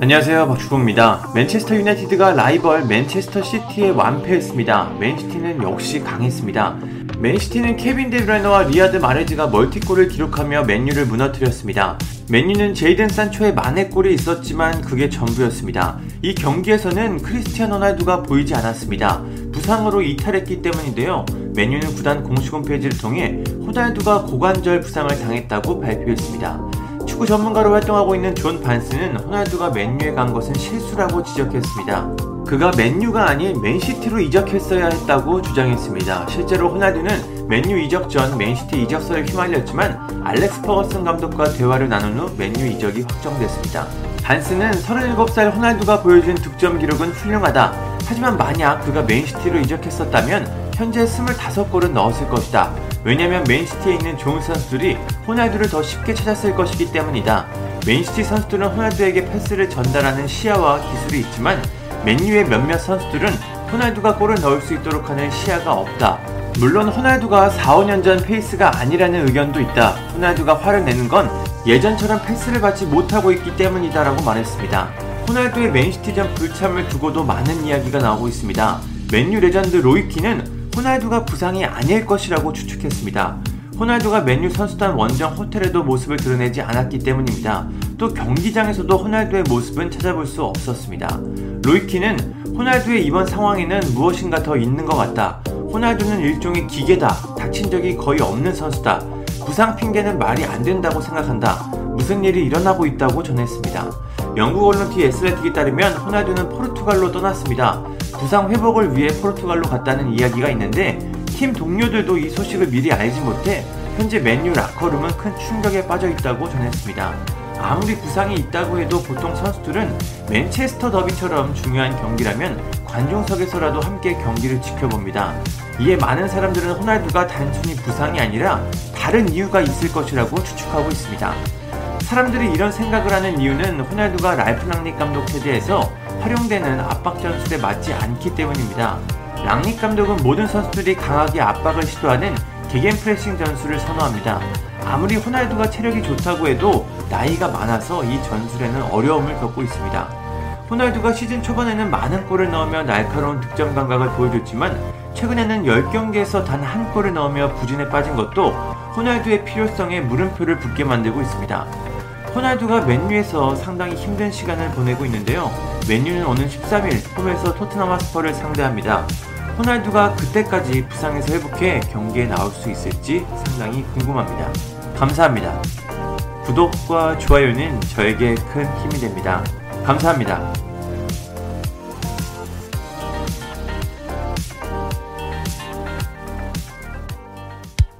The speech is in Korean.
안녕하세요 박주호입니다. 맨체스터 유나이티드가 라이벌 맨체스터 시티에 완패했습니다. 맨시티는 역시 강했습니다. 맨시티는 케빈 데브라이너와 리아드 마레즈가 멀티골을 기록하며 맨유를 무너뜨렸습니다. 맨유는 제이든 산초의 만회골이 있었지만 그게 전부였습니다. 이 경기에서는 크리스티아누 호날두가 보이지 않았습니다. 부상으로 이탈했기 때문인데요. 맨유는 구단 공식 홈페이지를 통해 호날두가 고관절 부상을 당했다고 발표했습니다. 축구 전문가로 활동하고 있는 존 반스는 호날두가 맨유에 간 것은 실수라고 지적했습니다. 그가 맨유가 아닌 맨시티로 이적했어야 했다고 주장했습니다. 실제로 호날두는 맨유 이적 전 맨시티 이적설에 휘말렸지만 알렉스 퍼거슨 감독과 대화를 나눈 후 맨유 이적이 확정됐습니다. 반스는 37살 호날두가 보여준 득점 기록은 훌륭하다. 하지만 만약 그가 맨시티로 이적했었다면 현재 25골은 넣었을 것이다. 왜냐면 맨시티에 있는 좋은 선수들이 호날두를 더 쉽게 찾았을 것이기 때문이다. 맨시티 선수들은 호날두에게 패스를 전달하는 시야와 기술이 있지만 맨유의 몇몇 선수들은 호날두가 골을 넣을 수 있도록 하는 시야가 없다. 물론 호날두가 4, 5년 전 페이스가 아니라는 의견도 있다. 호날두가 화를 내는 건 예전처럼 패스를 받지 못하고 있기 때문이다라고 말했습니다. 호날두의 맨시티전 불참을 두고도 많은 이야기가 나오고 있습니다. 맨유 레전드 로이 킨은 호날두가 부상이 아닐 것이라고 추측했습니다. 호날두가 맨유 선수단 원정 호텔에도 모습을 드러내지 않았기 때문입니다. 또 경기장에서도 호날두의 모습은 찾아볼 수 없었습니다. 로이 킨은 호날두의 이번 상황에는 무엇인가 더 있는 것 같다. 호날두는 일종의 기계다. 다친 적이 거의 없는 선수다. 부상 핑계는 말이 안 된다고 생각한다. 무슨 일이 일어나고 있다고 전했습니다. 영국 언론 티 에슬레틱에 따르면 호날두는 포르투갈로 떠났습니다. 부상 회복을 위해 포르투갈로 갔다는 이야기가 있는데 팀 동료들도 이 소식을 미리 알지 못해 현재 맨유 라커룸은 큰 충격에 빠져 있다고 전했습니다. 아무리 부상이 있다고 해도 보통 선수들은 맨체스터 더비처럼 중요한 경기라면 관중석에서라도 함께 경기를 지켜봅니다. 이에 많은 사람들은 호날두가 단순히 부상이 아니라 다른 이유가 있을 것이라고 추측하고 있습니다. 사람들이 이런 생각을 하는 이유는 호날두가 랄프 랑닉 감독 체제에서 활용되는 압박 전술에 맞지 않기 때문입니다. 랑닉 감독은 모든 선수들이 강하게 압박을 시도하는 개겐 프레싱 전술을 선호합니다. 아무리 호날두가 체력이 좋다고 해도 나이가 많아서 이 전술에는 어려움을 겪고 있습니다. 호날두가 시즌 초반에는 많은 골을 넣으며 날카로운 득점 감각을 보여줬지만 최근에는 10경기에서 단 한 골을 넣으며 부진에 빠진 것도 호날두의 필요성에 물음표를 붙게 만들고 있습니다. 호날두가 맨유에서 상당히 힘든 시간을 보내고 있는데요. 맨유는 오는 13일 홈에서 토트넘 하스퍼를 상대합니다. 호날두가 그때까지 부상에서 회복해 경기에 나올 수 있을지 상당히 궁금합니다. 감사합니다. 구독과 좋아요는 저에게 큰 힘이 됩니다. 감사합니다.